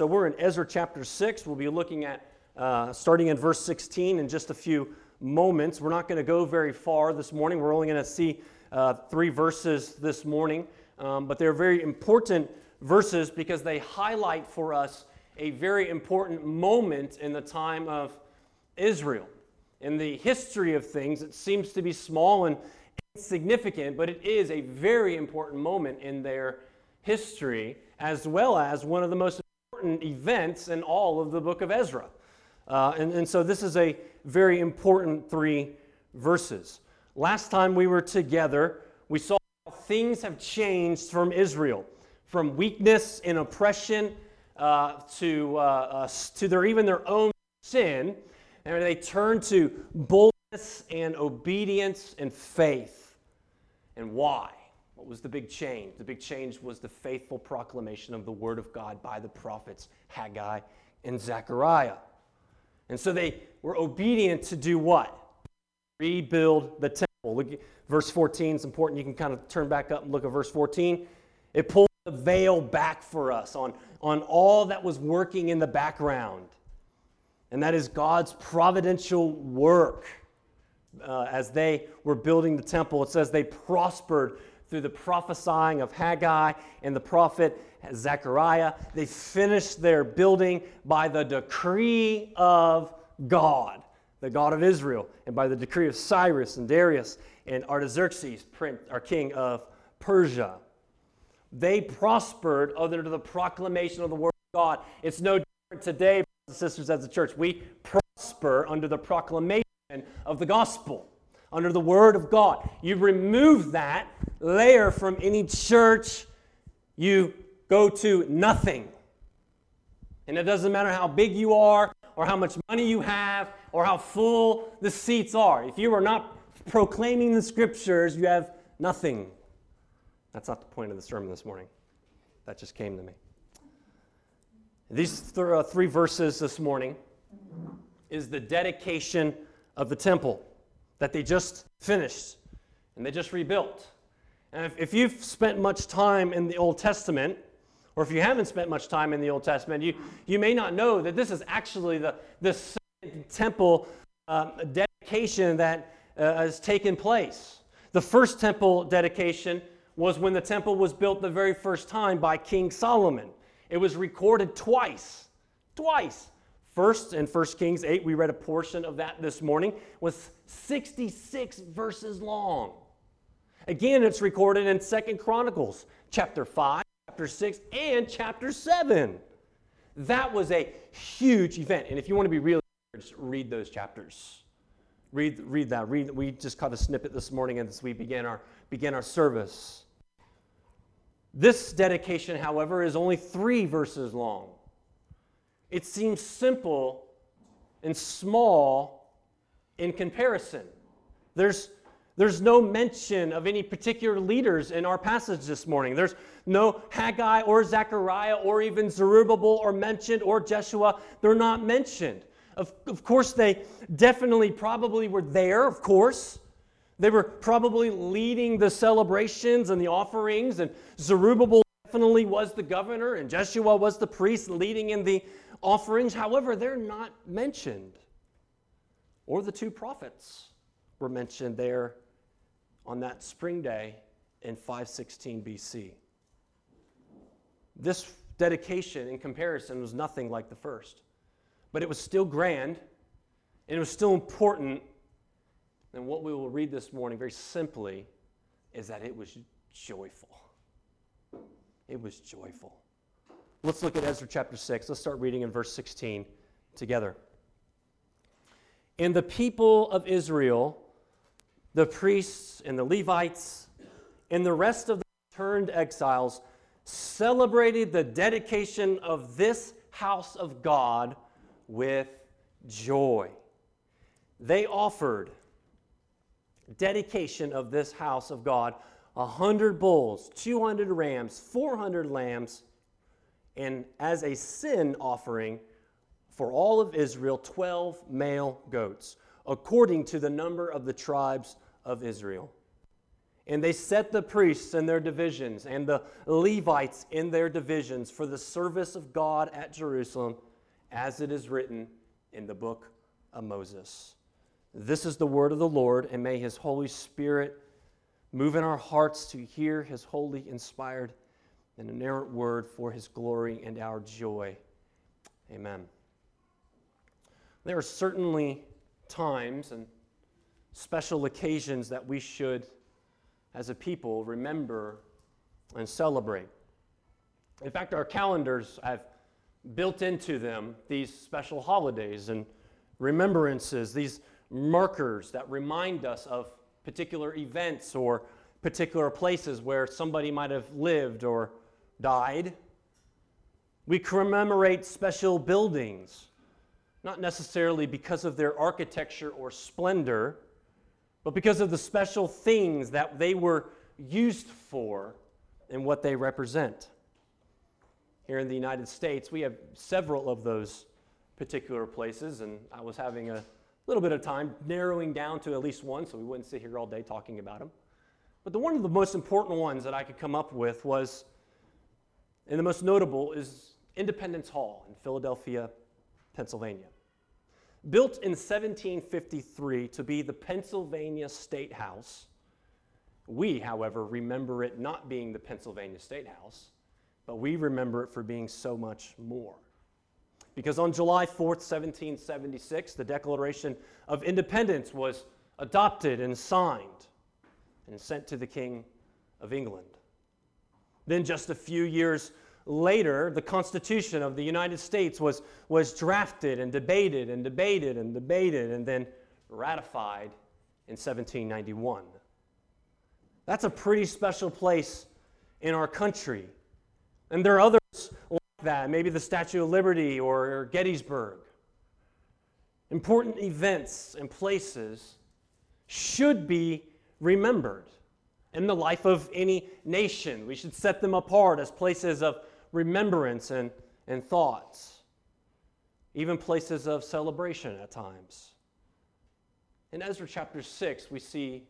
So we're in Ezra chapter 6. We'll be looking at uh, starting in verse 16 in just a few moments. We're not going to go very far this morning. We're only going to see uh, three verses this morning, um, but they're very important verses because they highlight for us a very important moment in the time of Israel. In the history of things, it seems to be small and insignificant, but it is a very important moment in their history, as well as one of the most important events in all of the book of Ezra. Uh, and, and so this is a very important three verses. Last time we were together, we saw how things have changed from Israel from weakness and oppression uh, to, uh, to their, even their own sin. And they turn to boldness and obedience and faith. And why? What was the big change? The big change was the faithful proclamation of the word of God by the prophets Haggai and Zechariah. And so they were obedient to do what? Rebuild the temple. Look, verse 14 is important. You can kind of turn back up and look at verse 14. It pulls the veil back for us on, on all that was working in the background. And that is God's providential work. Uh, as they were building the temple, it says they prospered through the prophesying of Haggai and the prophet Zechariah. They finished their building by the decree of God, the God of Israel, and by the decree of Cyrus and Darius and Artaxerxes, our king of Persia. They prospered under the proclamation of the word of God. It's no different today, brothers and sisters, as a church. We prosper under the proclamation of the gospel under the Word of God. You remove that layer from any church, you go to nothing. And it doesn't matter how big you are, or how much money you have, or how full the seats are. If you are not proclaiming the scriptures, you have nothing. That's not the point of the sermon this morning. That just came to me. These th- uh, three verses this morning is the dedication of the temple that they just finished and they just rebuilt. And if, if you've spent much time in the Old Testament, or if you haven't spent much time in the Old Testament, you, you may not know that this is actually the, the second temple um, dedication that uh, has taken place. The first temple dedication was when the temple was built the very first time by King Solomon. It was recorded twice. Twice. First, in 1 Kings 8, we read a portion of that this morning, was 66 verses long. Again, it's recorded in Second Chronicles chapter 5, chapter 6, and chapter 7. That was a huge event. And if you want to be really read those chapters. Read, read that. Read, we just caught a snippet this morning as we began our, began our service. This dedication, however, is only three verses long. It seems simple and small in comparison. There's, there's no mention of any particular leaders in our passage this morning. There's no Haggai or Zechariah or even Zerubbabel or mentioned or Jeshua. They're not mentioned. Of, of course, they definitely probably were there, of course. They were probably leading the celebrations and the offerings, and Zerubbabel definitely was the governor, and Jeshua was the priest leading in the offerings. However, they're not mentioned. Or the two prophets were mentioned there on that spring day in 516 BC. This dedication, in comparison, was nothing like the first. But it was still grand, and it was still important. And what we will read this morning, very simply, is that it was joyful. It was joyful. Let's look at Ezra chapter 6. Let's start reading in verse 16 together. And the people of Israel, the priests and the Levites, and the rest of the returned exiles celebrated the dedication of this house of God with joy. They offered dedication of this house of God a hundred bulls, 200 rams, 400 lambs, and as a sin offering for all of Israel, 12 male goats, according to the number of the tribes of Israel. And they set the priests in their divisions and the Levites in their divisions for the service of God at Jerusalem, as it is written in the book of Moses. This is the word of the Lord, and may his Holy Spirit move in our hearts to hear his holy, inspired, and inerrant word for his glory and our joy. Amen. There are certainly times and special occasions that we should, as a people, remember and celebrate. In fact, our calendars have built into them these special holidays and remembrances, these markers that remind us of particular events or particular places where somebody might have lived or died. We commemorate special buildings, not necessarily because of their architecture or splendor, but because of the special things that they were used for and what they represent. Here in the United States, we have several of those particular places, and I was having a little bit of time narrowing down to at least one so we wouldn't sit here all day talking about them. But the one of the most important ones that I could come up with was, and the most notable is Independence Hall in Philadelphia, Pennsylvania. Built in 1753 to be the Pennsylvania State House, we, however, remember it not being the Pennsylvania State House, but we remember it for being so much more. Because on July 4th, 1776, the Declaration of Independence was adopted and signed and sent to the King of England. Then, just a few years later, the Constitution of the United States was, was drafted and debated and debated and debated and then ratified in 1791. That's a pretty special place in our country. And there are others like that, maybe the Statue of Liberty or Gettysburg. Important events and places should be remembered in the life of any nation. We should set them apart as places of remembrance and, and thoughts, even places of celebration at times. In Ezra chapter 6, we see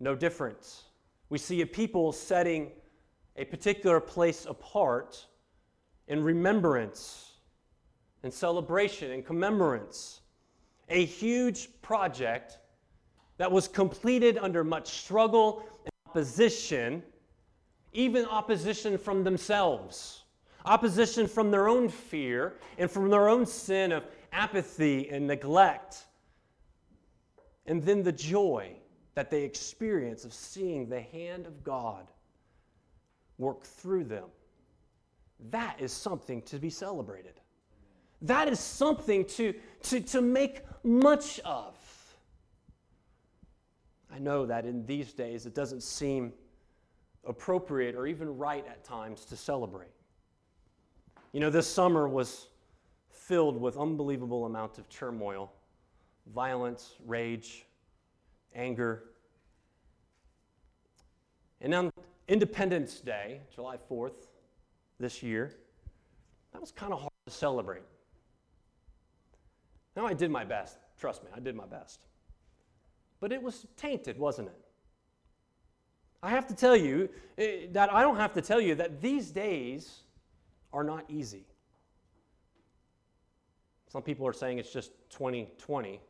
no difference. We see a people setting a particular place apart in remembrance and celebration and commemorance. A huge project that was completed under much struggle and opposition, even opposition from themselves, opposition from their own fear and from their own sin of apathy and neglect. And then the joy that they experience of seeing the hand of God work through them that is something to be celebrated. That is something to, to, to make much of. I know that in these days it doesn't seem appropriate or even right at times to celebrate. You know, this summer was filled with unbelievable amounts of turmoil, violence, rage, anger. And on Independence Day, July 4th, this year, that was kind of hard to celebrate. Now, I did my best. Trust me, I did my best. But it was tainted, wasn't it? I have to tell you eh, that I don't have to tell you that these days are not easy. Some people are saying it's just 2020,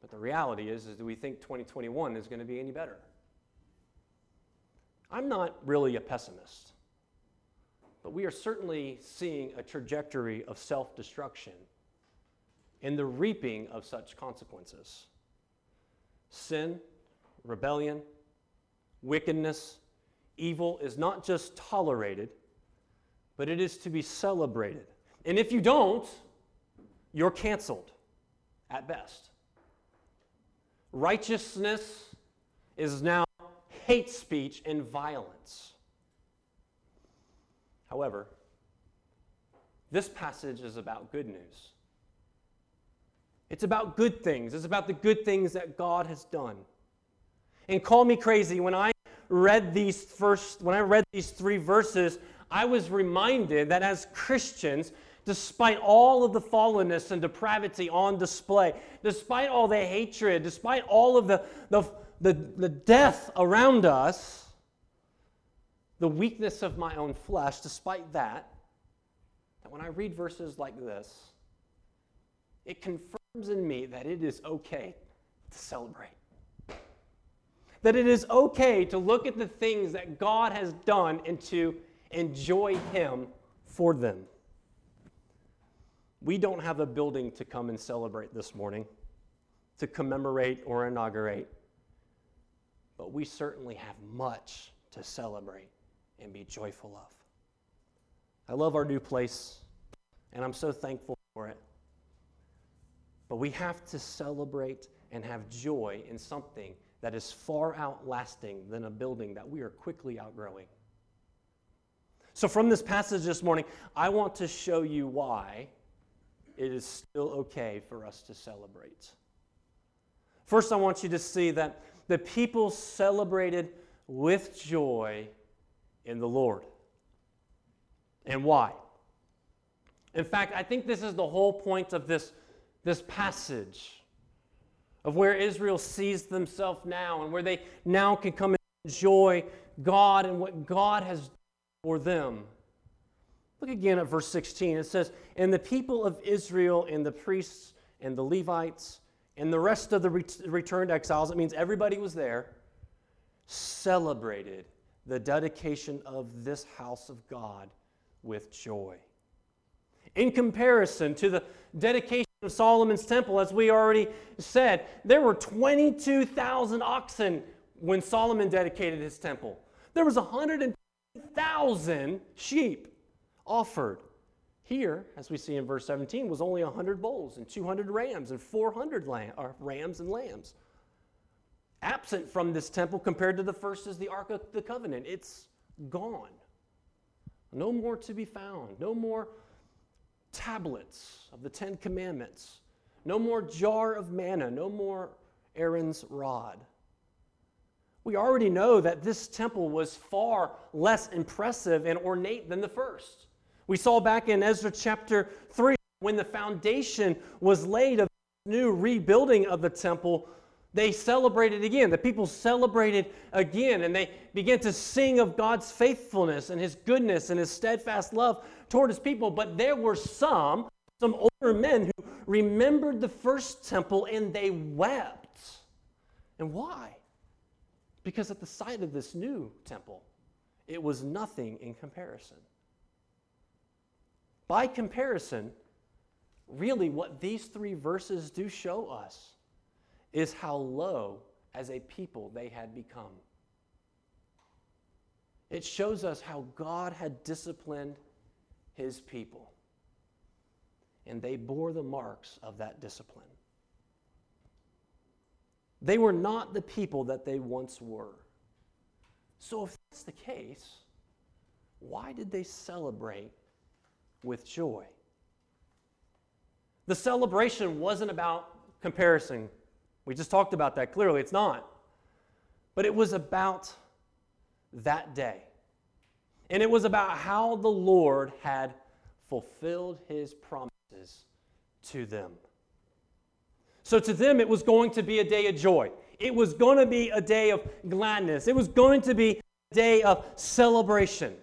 but the reality is, is do we think 2021 is going to be any better? I'm not really a pessimist. But we are certainly seeing a trajectory of self destruction and the reaping of such consequences. Sin, rebellion, wickedness, evil is not just tolerated, but it is to be celebrated. And if you don't, you're canceled at best. Righteousness is now hate speech and violence. However, this passage is about good news. It's about good things. It's about the good things that God has done. And call me crazy, when I read these first, when I read these three verses, I was reminded that as Christians, despite all of the fallenness and depravity on display, despite all the hatred, despite all of the, the the, the death around us, the weakness of my own flesh, despite that, that when I read verses like this, it confirms in me that it is okay to celebrate. That it is okay to look at the things that God has done and to enjoy Him for them. We don't have a building to come and celebrate this morning, to commemorate or inaugurate, but we certainly have much to celebrate and be joyful of. I love our new place, and I'm so thankful for it. But we have to celebrate and have joy in something that is far outlasting than a building that we are quickly outgrowing. So, from this passage this morning, I want to show you why it is still okay for us to celebrate. First, I want you to see that the people celebrated with joy in the Lord. And why? In fact, I think this is the whole point of this, this passage of where Israel sees themselves now and where they now can come and enjoy God and what God has done for them. Look again at verse 16. It says, And the people of Israel and the priests and the Levites and the rest of the returned exiles, it means everybody was there, celebrated the dedication of this house of God with joy. In comparison to the dedication of Solomon's temple, as we already said, there were 22,000 oxen when Solomon dedicated his temple. There was 100,000 sheep offered. Here, as we see in verse 17, was only 100 bulls and 200 rams and 400 lamb, uh, rams and lambs. Absent from this temple compared to the first is the Ark of the Covenant. It's gone. No more to be found. No more tablets of the Ten Commandments. No more jar of manna. No more Aaron's rod. We already know that this temple was far less impressive and ornate than the first. We saw back in Ezra chapter 3 when the foundation was laid of the new rebuilding of the temple, they celebrated again. The people celebrated again and they began to sing of God's faithfulness and his goodness and his steadfast love toward his people. But there were some, some older men who remembered the first temple and they wept. And why? Because at the sight of this new temple, it was nothing in comparison. By comparison, really what these three verses do show us is how low as a people they had become. It shows us how God had disciplined his people, and they bore the marks of that discipline. They were not the people that they once were. So, if that's the case, why did they celebrate with joy. The celebration wasn't about comparison. We just talked about that clearly. It's not. But it was about that day. And it was about how the Lord had fulfilled his promises to them. So to them, it was going to be a day of joy. It was going to be a day of gladness. It was going to be a day of celebration.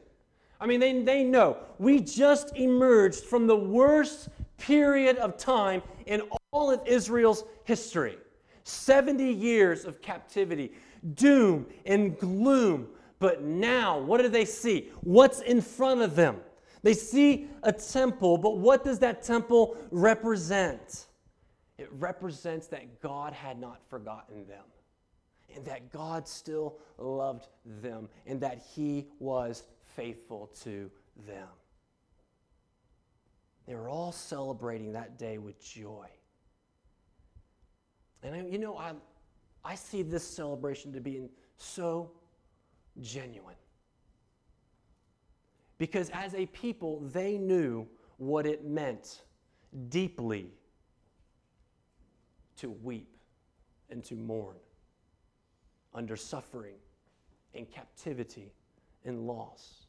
I mean, they, they know we just emerged from the worst period of time in all of Israel's history 70 years of captivity, doom and gloom. But now, what do they see? What's in front of them? They see a temple, but what does that temple represent? It represents that God had not forgotten them, and that God still loved them, and that He was faithful to them. They were all celebrating that day with joy. And I, you know, I, I see this celebration to be in so genuine. Because as a people, they knew what it meant deeply to weep and to mourn under suffering and captivity and loss.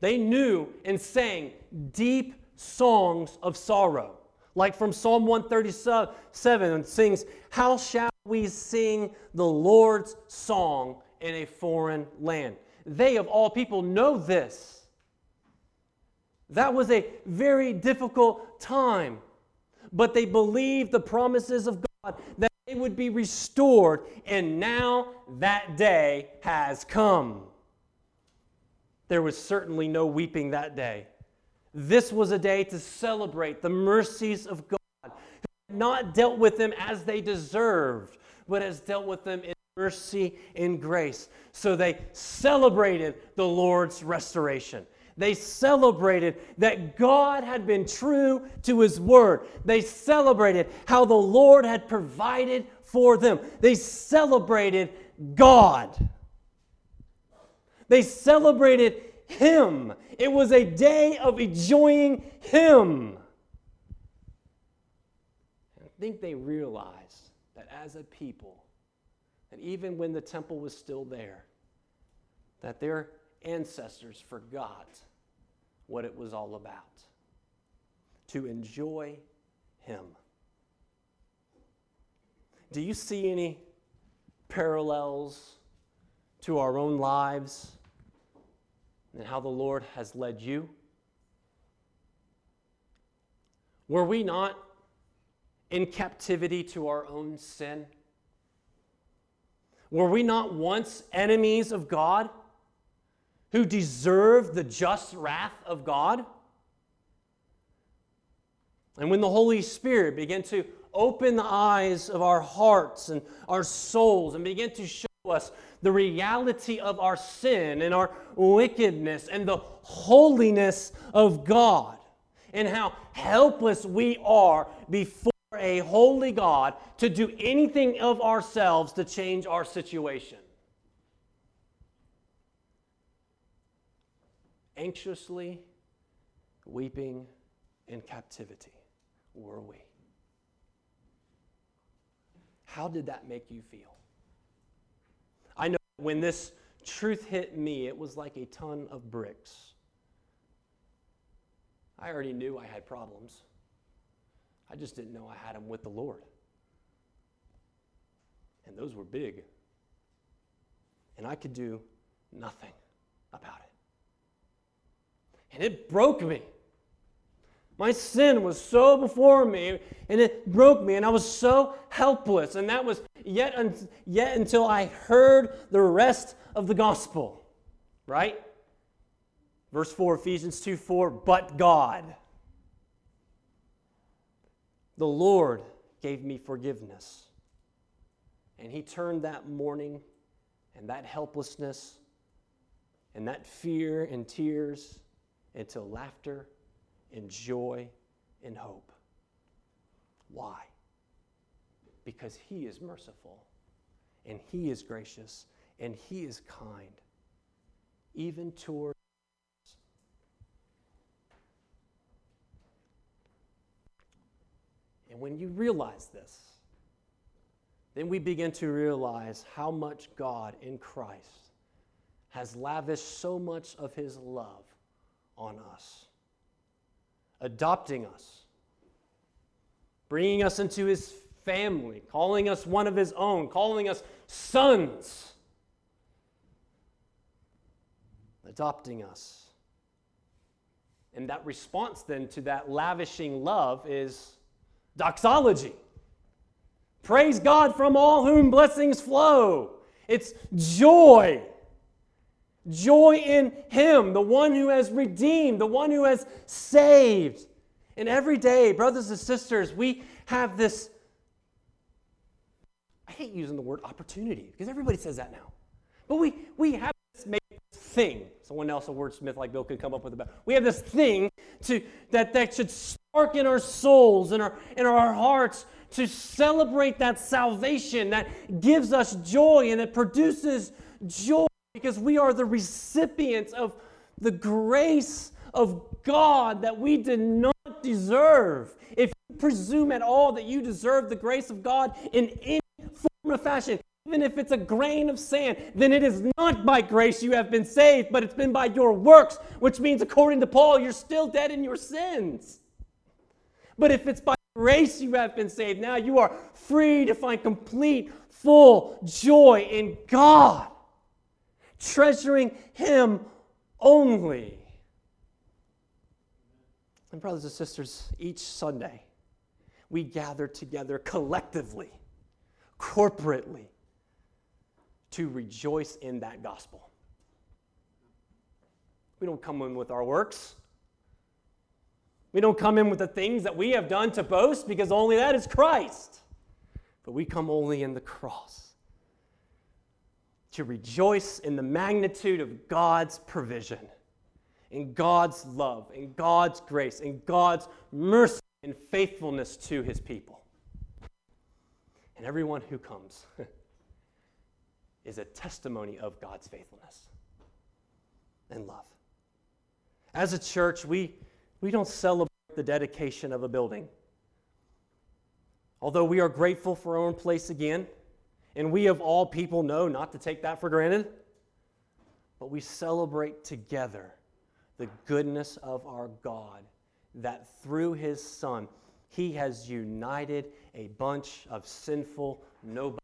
They knew and sang deep songs of sorrow. Like from Psalm 137, it sings, How shall we sing the Lord's song in a foreign land. They, of all people, know this. That was a very difficult time, but they believed the promises of God that they would be restored, and now that day has come. There was certainly no weeping that day. This was a day to celebrate the mercies of God, who had not dealt with them as they deserved, but has dealt with them in mercy and grace. So they celebrated the Lord's restoration. They celebrated that God had been true to his word. They celebrated how the Lord had provided for them. They celebrated God. They celebrated him. It was a day of enjoying him. I think they realized that as a people, even when the temple was still there, that their ancestors forgot what it was all about to enjoy Him. Do you see any parallels to our own lives and how the Lord has led you? Were we not in captivity to our own sin? Were we not once enemies of God who deserved the just wrath of God? And when the Holy Spirit began to open the eyes of our hearts and our souls and begin to show us the reality of our sin and our wickedness and the holiness of God and how helpless we are before a holy God to do anything of ourselves to change our situation. Anxiously weeping in captivity were we. How did that make you feel? I know when this truth hit me, it was like a ton of bricks. I already knew I had problems. I just didn't know I had them with the Lord. And those were big. And I could do nothing about it. And it broke me. My sin was so before me, and it broke me, and I was so helpless. And that was yet, un- yet until I heard the rest of the gospel, right? Verse 4, Ephesians 2 4, but God the Lord gave me forgiveness. And He turned that mourning and that helplessness and that fear and tears into laughter and joy and hope. Why? Because He is merciful and He is gracious and He is kind, even toward And when you realize this, then we begin to realize how much God in Christ has lavished so much of his love on us, adopting us, bringing us into his family, calling us one of his own, calling us sons, adopting us. And that response then to that lavishing love is Doxology. Praise God from all whom blessings flow. It's joy. Joy in Him, the one who has redeemed, the one who has saved. And every day, brothers and sisters, we have this. I hate using the word opportunity because everybody says that now. But we, we have this thing. Someone else, a wordsmith like Bill, could come up with about. We have this thing to, that, that should spark in our souls and our, in our hearts to celebrate that salvation that gives us joy and it produces joy because we are the recipients of the grace of God that we did not deserve. If you presume at all that you deserve the grace of God in any form or fashion, even if it's a grain of sand, then it is not by grace you have been saved, but it's been by your works, which means, according to Paul, you're still dead in your sins. But if it's by grace you have been saved. Now you are free to find complete, full joy in God, treasuring Him only. And, brothers and sisters, each Sunday we gather together collectively, corporately, to rejoice in that gospel. We don't come in with our works. We don't come in with the things that we have done to boast because only that is Christ. But we come only in the cross to rejoice in the magnitude of God's provision, in God's love, in God's grace, in God's mercy and faithfulness to his people. And everyone who comes is a testimony of God's faithfulness and love. As a church, we we don't celebrate the dedication of a building. Although we are grateful for our own place again, and we of all people know not to take that for granted, but we celebrate together the goodness of our God that through his Son, he has united a bunch of sinful nobodies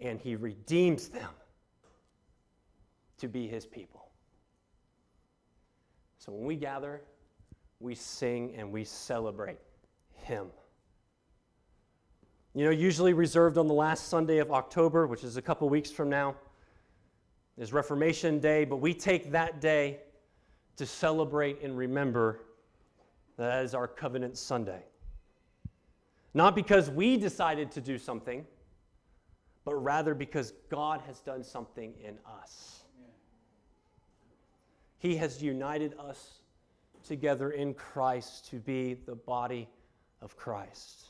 and he redeems them to be his people. So when we gather we sing and we celebrate Him. You know, usually reserved on the last Sunday of October, which is a couple weeks from now, is Reformation Day, but we take that day to celebrate and remember that is our Covenant Sunday. Not because we decided to do something, but rather because God has done something in us. He has united us together in Christ to be the body of Christ.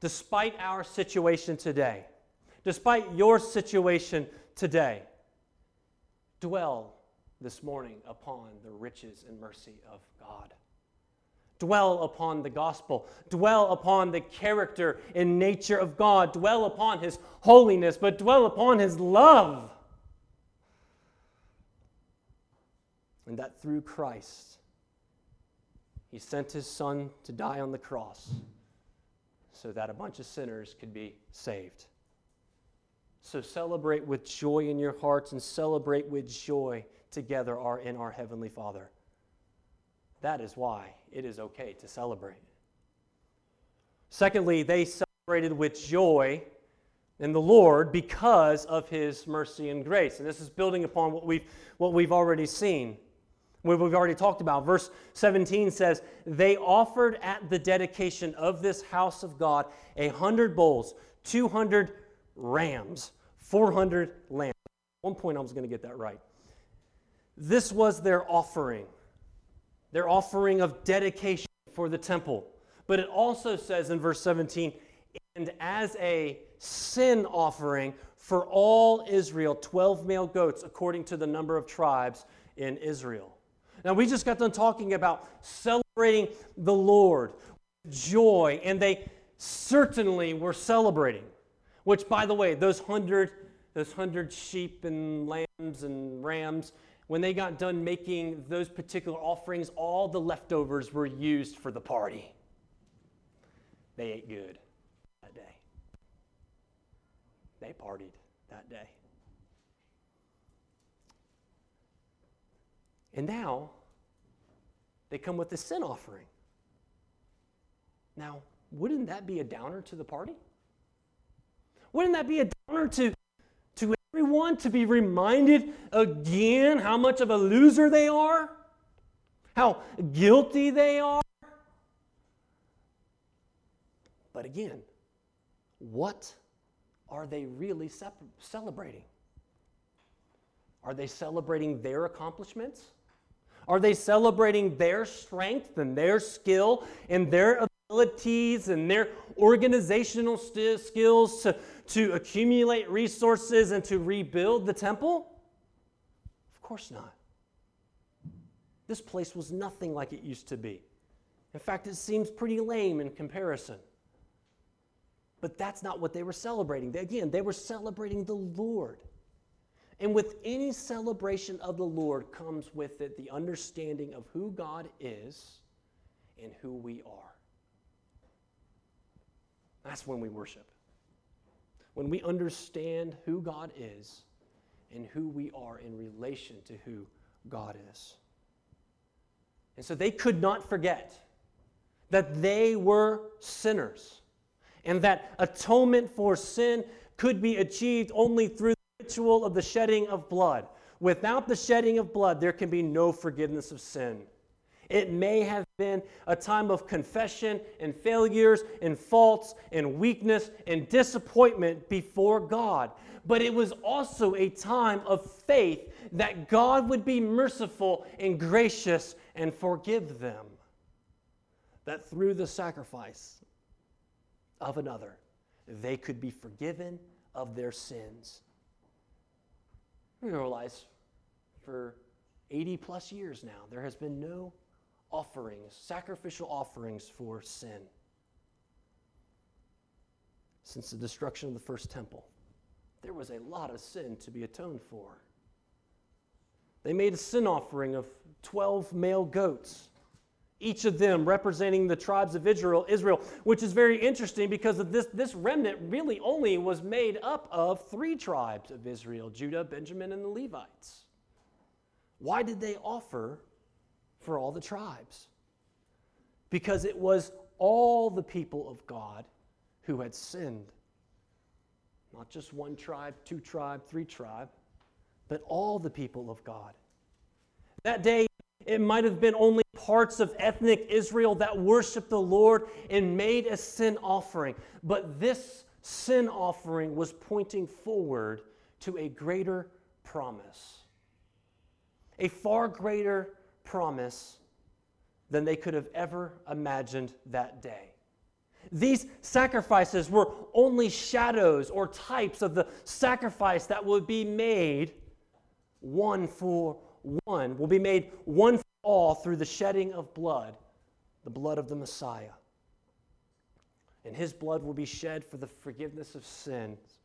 Despite our situation today, despite your situation today, dwell this morning upon the riches and mercy of God. Dwell upon the gospel. Dwell upon the character and nature of God. Dwell upon his holiness, but dwell upon his love. and that through Christ, He sent His Son to die on the cross so that a bunch of sinners could be saved. So celebrate with joy in your hearts and celebrate with joy together in our Heavenly Father. That is why it is okay to celebrate. Secondly, they celebrated with joy in the Lord because of his mercy and grace. And this is building upon what we've, what we've already seen what we've already talked about. Verse 17 says, They offered at the dedication of this house of God a hundred bulls, 200 rams, 400 lambs. At one point, I was going to get that right. This was their offering, their offering of dedication for the temple. But it also says in verse 17, and as a sin offering for all Israel, 12 male goats according to the number of tribes in Israel. Now, we just got done talking about celebrating the Lord, with joy, and they certainly were celebrating. Which, by the way, those hundred, those hundred sheep and lambs and rams, when they got done making those particular offerings, all the leftovers were used for the party. They ate good that day. They partied that day. And now they come with the sin offering. Now, wouldn't that be a downer to the party? Wouldn't that be a downer to, to everyone to be reminded again how much of a loser they are? How guilty they are? But again, what are they really celebrating? Are they celebrating their accomplishments? Are they celebrating their strength and their skill and their abilities and their organizational st- skills to, to accumulate resources and to rebuild the temple? Of course not. This place was nothing like it used to be. In fact, it seems pretty lame in comparison. But that's not what they were celebrating. Again, they were celebrating the Lord. And with any celebration of the Lord comes with it the understanding of who God is and who we are. That's when we worship. When we understand who God is and who we are in relation to who God is. And so they could not forget that they were sinners and that atonement for sin could be achieved only through the ritual of the shedding of blood. Without the shedding of blood, there can be no forgiveness of sin. It may have been a time of confession and failures and faults and weakness and disappointment before God. But it was also a time of faith that God would be merciful and gracious and forgive them. That through the sacrifice of another, they could be forgiven of their sins. We realize for 80 plus years now, there has been no offerings, sacrificial offerings for sin since the destruction of the first temple. There was a lot of sin to be atoned for. They made a sin offering of 12 male goats, each of them representing the tribes of Israel, Israel, which is very interesting because of this, this remnant really only was made up of three tribes of Israel Judah, Benjamin, and the Levites. Why did they offer for all the tribes? Because it was all the people of God who had sinned. Not just one tribe, two tribe, three tribe, but all the people of God. That day, it might have been only parts of ethnic Israel that worshiped the Lord and made a sin offering. But this sin offering was pointing forward to a greater promise. A far greater promise than they could have ever imagined that day. These sacrifices were only shadows or types of the sacrifice that would be made one for one, will be made one for all through the shedding of blood, the blood of the Messiah. And his blood will be shed for the forgiveness of sins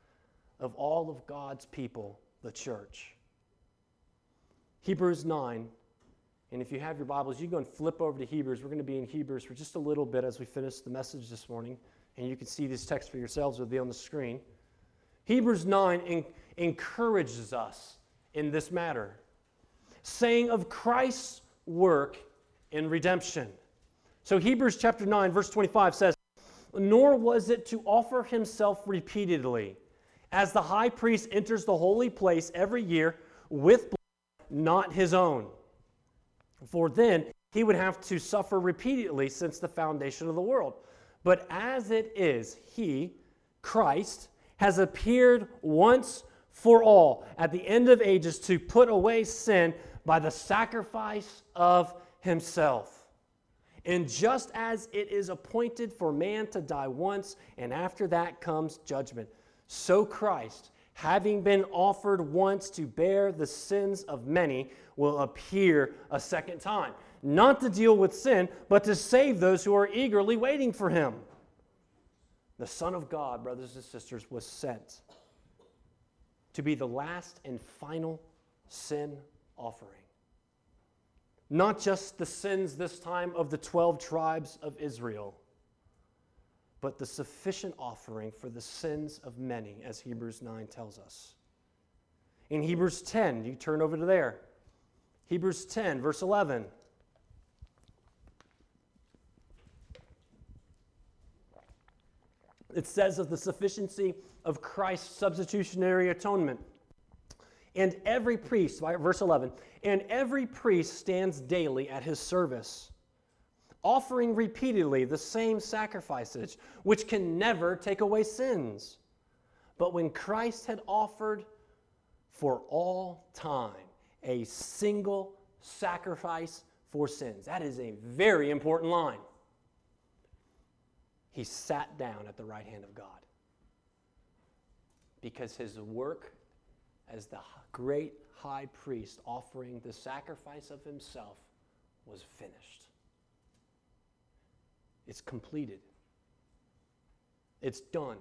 of all of God's people, the church. Hebrews 9. And if you have your Bibles, you go and flip over to Hebrews. We're going to be in Hebrews for just a little bit as we finish the message this morning. And you can see these texts for yourselves, it'll be on the screen. Hebrews 9 encourages us in this matter, saying of Christ's work in redemption. So Hebrews chapter 9, verse 25 says, Nor was it to offer himself repeatedly, as the high priest enters the holy place every year with blood, not his own. For then he would have to suffer repeatedly since the foundation of the world. But as it is, he, Christ, has appeared once for all at the end of ages to put away sin by the sacrifice of himself. And just as it is appointed for man to die once, and after that comes judgment, so Christ, having been offered once to bear the sins of many, will appear a second time, not to deal with sin, but to save those who are eagerly waiting for him. The Son of God, brothers and sisters, was sent to be the last and final sin offering. Not just the sins this time of the 12 tribes of Israel, but the sufficient offering for the sins of many, as Hebrews 9 tells us. In Hebrews 10, you turn over to there. Hebrews 10, verse 11. It says of the sufficiency of Christ's substitutionary atonement. And every priest, verse 11, and every priest stands daily at his service, offering repeatedly the same sacrifices, which can never take away sins. But when Christ had offered for all time a single sacrifice for sins, that is a very important line. He sat down at the right hand of God because his work as the great high priest offering the sacrifice of himself was finished. It's completed. It's done.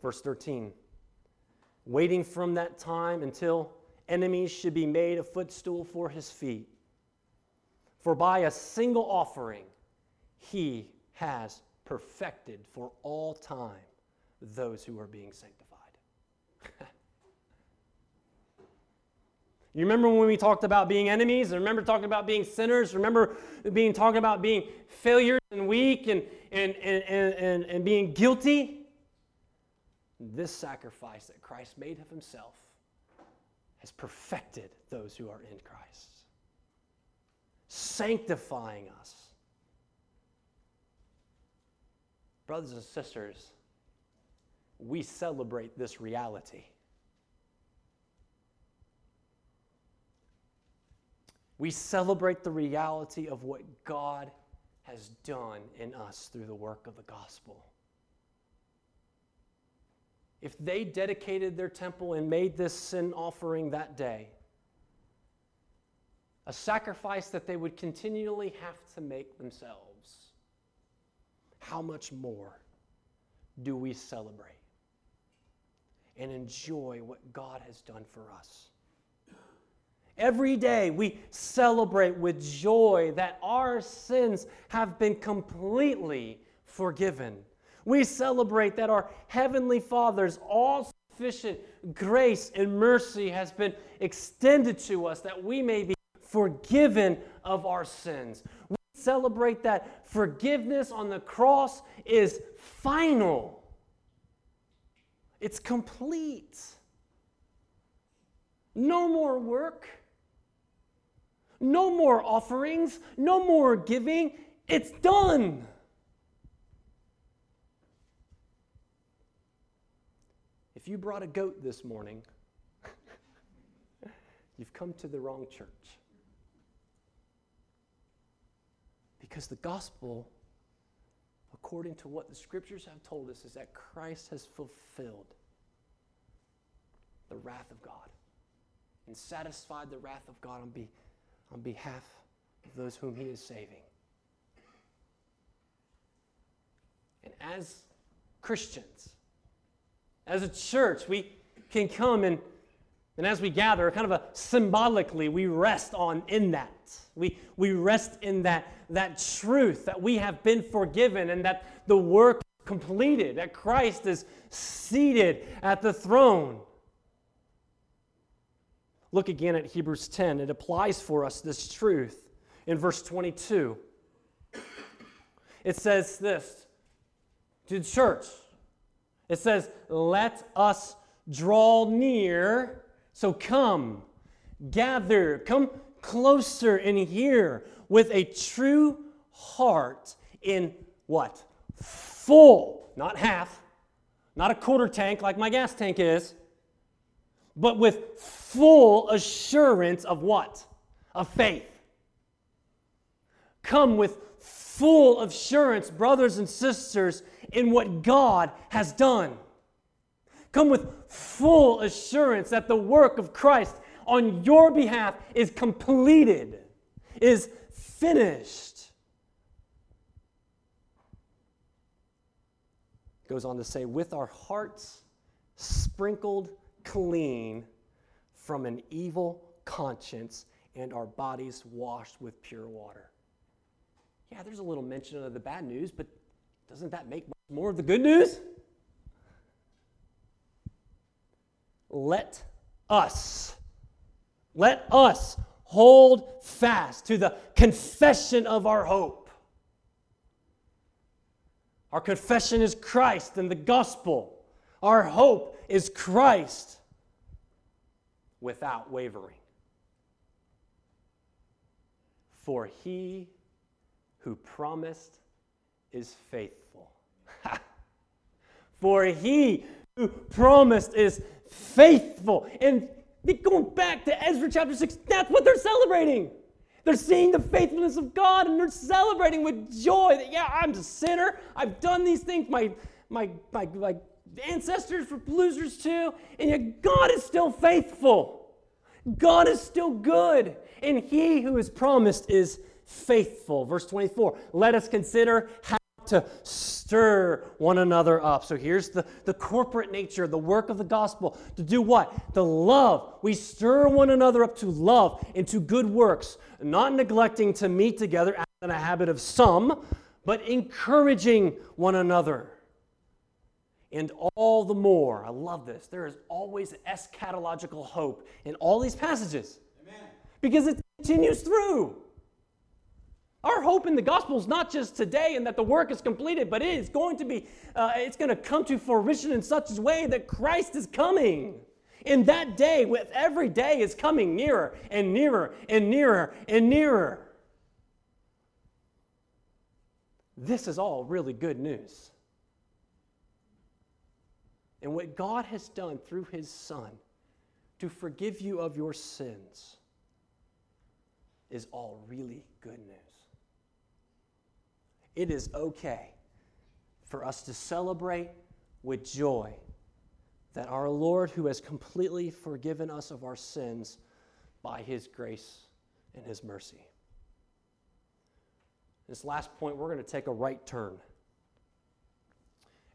Verse 13 waiting from that time until enemies should be made a footstool for his feet. For by a single offering, he has perfected for all time those who are being sanctified. You remember when we talked about being enemies? Remember talking about being sinners? Remember being talking about being failures and weak and, and, and, and, and being guilty? This sacrifice that Christ made of himself has perfected those who are in Christ, sanctifying us. Brothers and sisters, we celebrate this reality. We celebrate the reality of what God has done in us through the work of the gospel. If they dedicated their temple and made this sin offering that day, a sacrifice that they would continually have to make themselves, how much more do we celebrate and enjoy what God has done for us? Every day we celebrate with joy that our sins have been completely forgiven. We celebrate that our Heavenly Father's all sufficient grace and mercy has been extended to us that we may be forgiven of our sins. We celebrate that forgiveness on the cross is final, it's complete. No more work no more offerings, no more giving. It's done. If you brought a goat this morning, you've come to the wrong church. Because the gospel, according to what the scriptures have told us, is that Christ has fulfilled the wrath of God and satisfied the wrath of God on behalf on behalf of those whom He is saving. And as Christians, as a church, we can come and, and as we gather, kind of a symbolically, we rest on in that. We, we rest in that, that truth that we have been forgiven and that the work completed, that Christ is seated at the throne. Look again at Hebrews 10. It applies for us this truth in verse 22. It says this to the church. It says, Let us draw near. So come, gather, come closer in here with a true heart in what? Full, not half, not a quarter tank like my gas tank is but with full assurance of what? Of faith. Come with full assurance, brothers and sisters, in what God has done. Come with full assurance that the work of Christ on your behalf is completed, is finished. Goes on to say, with our hearts sprinkled clean from an evil conscience and our bodies washed with pure water. Yeah, there's a little mention of the bad news, but doesn't that make more of the good news? Let us, let us hold fast to the confession of our hope. Our confession is Christ and the gospel. Our hope is Christ without wavering. For he who promised is faithful. For he who promised is faithful. And going back to Ezra chapter 6, that's what they're celebrating. They're seeing the faithfulness of God and they're celebrating with joy that, yeah, I'm a sinner. I've done these things. My, my, my, my ancestors were losers too, and yet God is still faithful. God is still good, and He who is promised is faithful. Verse 24 let us consider how to stir one another up. So here's the, the corporate nature, the work of the gospel. To do what? The love. We stir one another up to love and to good works, not neglecting to meet together as in a habit of some, but encouraging one another. And all the more, I love this, there is always eschatological hope in all these passages Amen. because it continues through. Our hope in the gospel is not just today and that the work is completed, but it is going to be, uh, it's going to come to fruition in such a way that Christ is coming. And that day, with every day is coming nearer and nearer and nearer and nearer. This is all really good news. And what God has done through his Son to forgive you of your sins is all really good news. It is okay for us to celebrate with joy that our Lord, who has completely forgiven us of our sins by his grace and his mercy. This last point, we're going to take a right turn.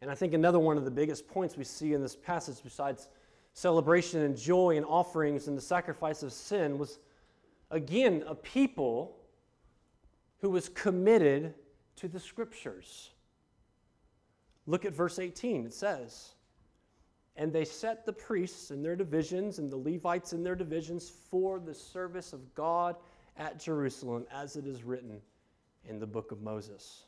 And I think another one of the biggest points we see in this passage, besides celebration and joy and offerings and the sacrifice of sin, was again a people who was committed to the scriptures. Look at verse 18. It says, And they set the priests in their divisions and the Levites in their divisions for the service of God at Jerusalem, as it is written in the book of Moses.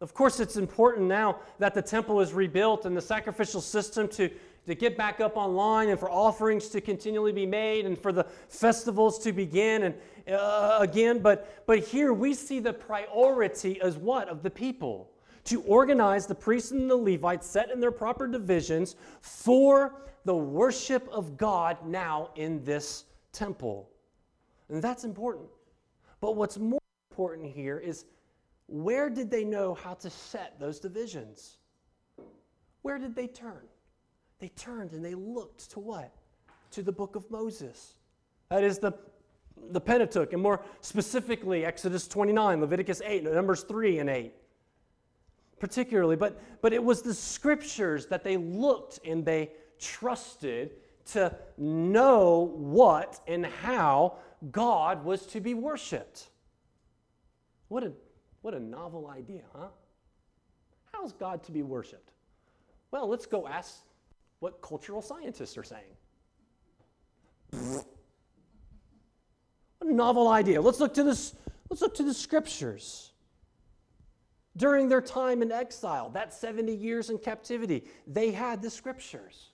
Of course, it's important now that the temple is rebuilt and the sacrificial system to, to get back up online and for offerings to continually be made and for the festivals to begin and uh, again. But, but here we see the priority as what? Of the people. To organize the priests and the Levites set in their proper divisions for the worship of God now in this temple. And that's important. But what's more important here is where did they know how to set those divisions? Where did they turn? They turned and they looked to what? To the book of Moses. That is the, the Pentateuch, and more specifically, Exodus 29, Leviticus 8, Numbers 3 and 8. Particularly, but, but it was the scriptures that they looked and they trusted to know what and how God was to be worshiped. What a, what a novel idea, huh? How's God to be worshiped? Well, let's go ask what cultural scientists are saying. What a novel idea. Let's look to this, let's look to the scriptures. During their time in exile, that 70 years in captivity, they had the scriptures.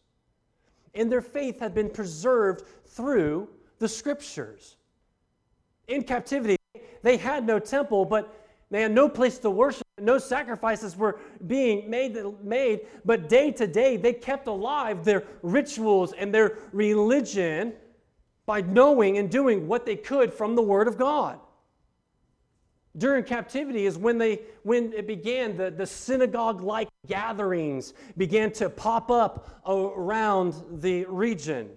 And their faith had been preserved through the scriptures. In captivity, they had no temple, but they had no place to worship. No sacrifices were being made, made, but day to day they kept alive their rituals and their religion by knowing and doing what they could from the Word of God. During captivity is when they when it began the, the synagogue-like gatherings began to pop up around the region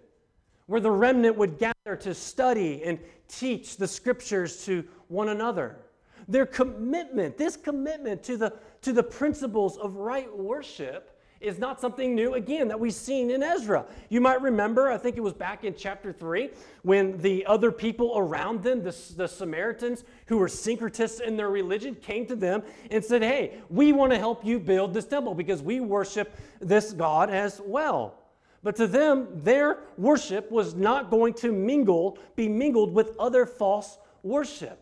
where the remnant would gather to study and teach the scriptures to one another. Their commitment, this commitment to the, to the principles of right worship, is not something new, again, that we've seen in Ezra. You might remember, I think it was back in chapter 3, when the other people around them, the, the Samaritans who were syncretists in their religion, came to them and said, Hey, we want to help you build this temple because we worship this God as well. But to them, their worship was not going to mingle, be mingled with other false worship.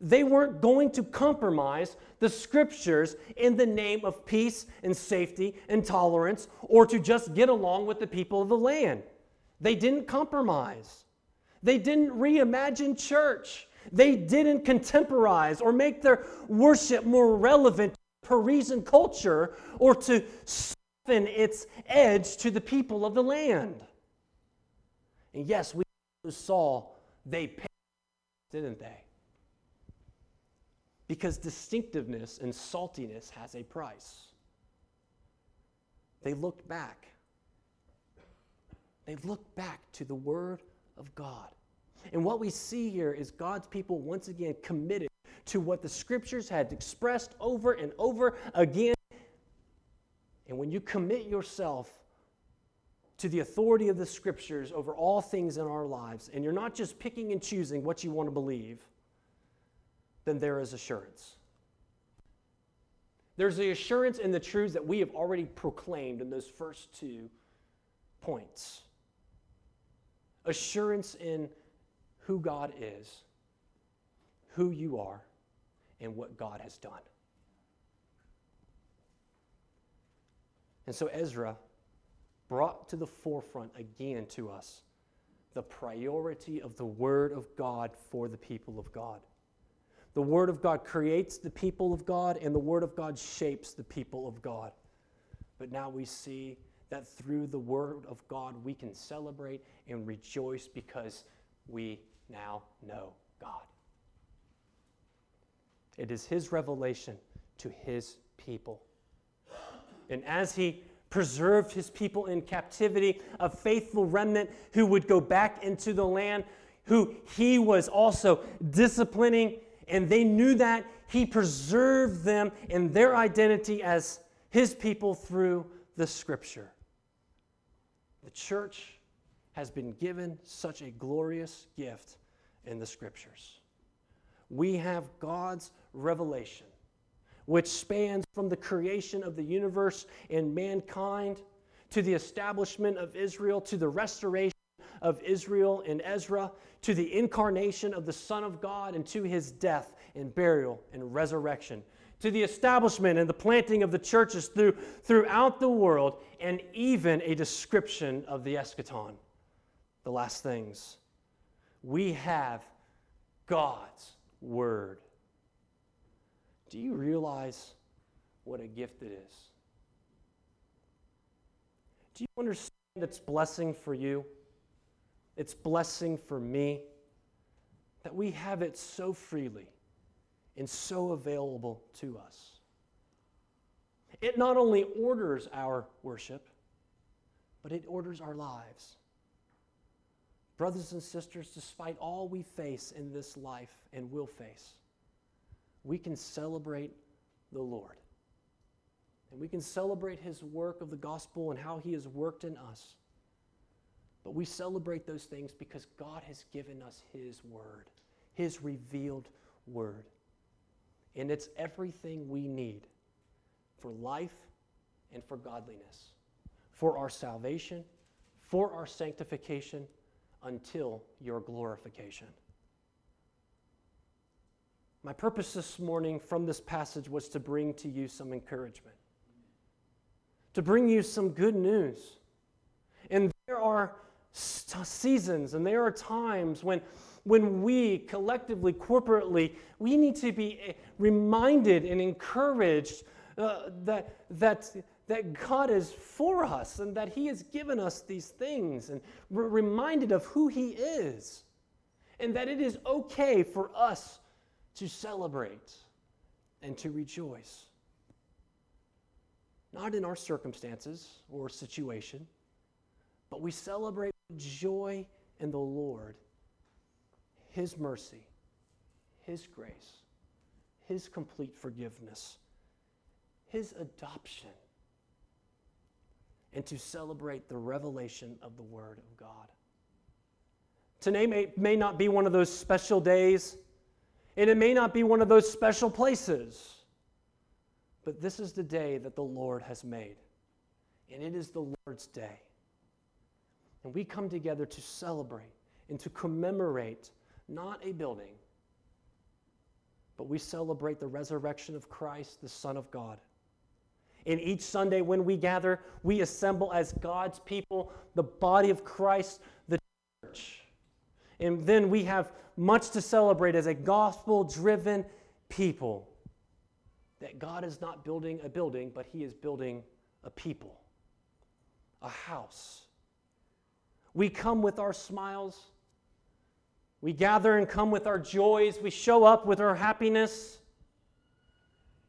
They weren't going to compromise the scriptures in the name of peace and safety and tolerance or to just get along with the people of the land. They didn't compromise. They didn't reimagine church. They didn't contemporize or make their worship more relevant to Persian culture or to soften its edge to the people of the land. And yes, we saw they paid, didn't they? Because distinctiveness and saltiness has a price. They looked back. They looked back to the Word of God. And what we see here is God's people once again committed to what the Scriptures had expressed over and over again. And when you commit yourself to the authority of the Scriptures over all things in our lives, and you're not just picking and choosing what you want to believe, then there is assurance. There's the assurance in the truths that we have already proclaimed in those first two points. Assurance in who God is, who you are, and what God has done. And so Ezra brought to the forefront again to us the priority of the Word of God for the people of God. The Word of God creates the people of God, and the Word of God shapes the people of God. But now we see that through the Word of God, we can celebrate and rejoice because we now know God. It is His revelation to His people. And as He preserved His people in captivity, a faithful remnant who would go back into the land, who He was also disciplining, and they knew that He preserved them in their identity as His people through the Scripture. The church has been given such a glorious gift in the Scriptures. We have God's revelation, which spans from the creation of the universe and mankind to the establishment of Israel, to the restoration of Israel and Ezra, to the incarnation of the Son of God, and to his death and burial and resurrection, to the establishment and the planting of the churches through, throughout the world, and even a description of the eschaton, the last things. We have God's Word. Do you realize what a gift it is? Do you understand its blessing for you? Its blessing for me? That we have it so freely and so available to us. It not only orders our worship, but it orders our lives. Brothers and sisters, despite all we face in this life and will face, we can celebrate the Lord. And we can celebrate his work of the gospel and how he has worked in us. But we celebrate those things because God has given us his word, his revealed word. And it's everything we need for life and for godliness, for our salvation, for our sanctification, until your glorification. My purpose this morning from this passage was to bring to you some encouragement, to bring you some good news. And there are seasons and there are times when, when we collectively, corporately, we need to be eh, reminded and encouraged uh, that, that that God is for us and that He has given us these things and we're reminded of who He is and that it is okay for us to celebrate and to rejoice. Not in our circumstances or situation, but we celebrate joy in the Lord, His mercy, His grace, His complete forgiveness, His adoption and to celebrate the revelation of the Word of God. Today may, may not be one of those special days, and it may not be one of those special places, but this is the day that the Lord has made, and it is the Lord's day. And we come together to celebrate and to commemorate not a building, but we celebrate the resurrection of Christ, the Son of God. And each Sunday when we gather, we assemble as God's people, the body of Christ, the church. And then we have much to celebrate as a gospel driven people. That God is not building a building, but He is building a people, a house. We come with our smiles. We gather and come with our joys. We show up with our happiness.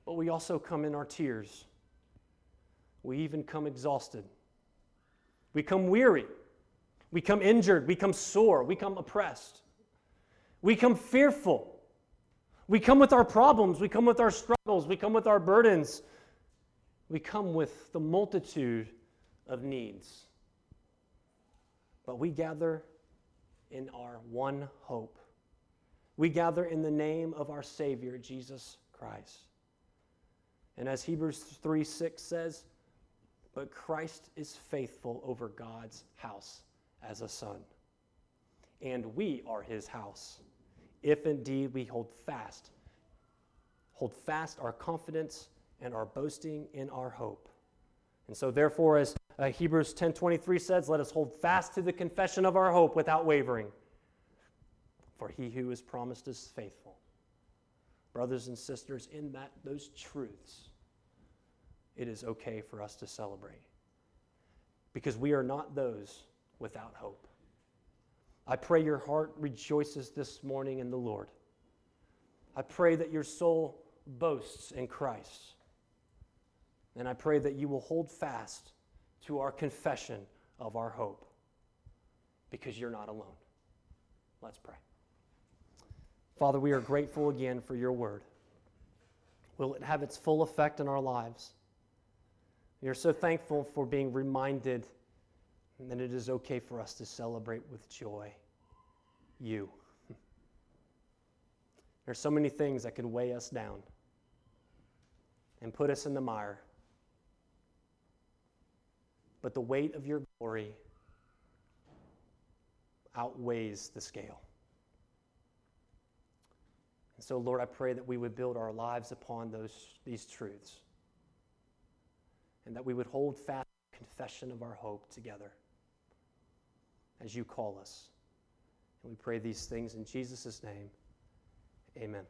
But we also come in our tears. We even come exhausted. We come weary. We come injured. We come sore. We come oppressed. We come fearful. We come with our problems. We come with our struggles. We come with our burdens. We come with the multitude of needs. But we gather in our one hope. We gather in the name of our Savior, Jesus Christ. And as Hebrews 3 6 says, but Christ is faithful over God's house as a son. And we are his house, if indeed we hold fast, hold fast our confidence and our boasting in our hope. And so therefore, as uh, Hebrews 10:23 says, let us hold fast to the confession of our hope without wavering. For he who is promised is faithful. Brothers and sisters, in that those truths, it is okay for us to celebrate. Because we are not those without hope. I pray your heart rejoices this morning in the Lord. I pray that your soul boasts in Christ. And I pray that you will hold fast to our confession of our hope because you're not alone. Let's pray. Father, we are grateful again for your word. Will it have its full effect in our lives? We are so thankful for being reminded that it is okay for us to celebrate with joy you. There's so many things that can weigh us down and put us in the mire. But the weight of your glory outweighs the scale. And so, Lord, I pray that we would build our lives upon those, these truths and that we would hold fast the confession of our hope together as you call us. And we pray these things in Jesus' name. Amen.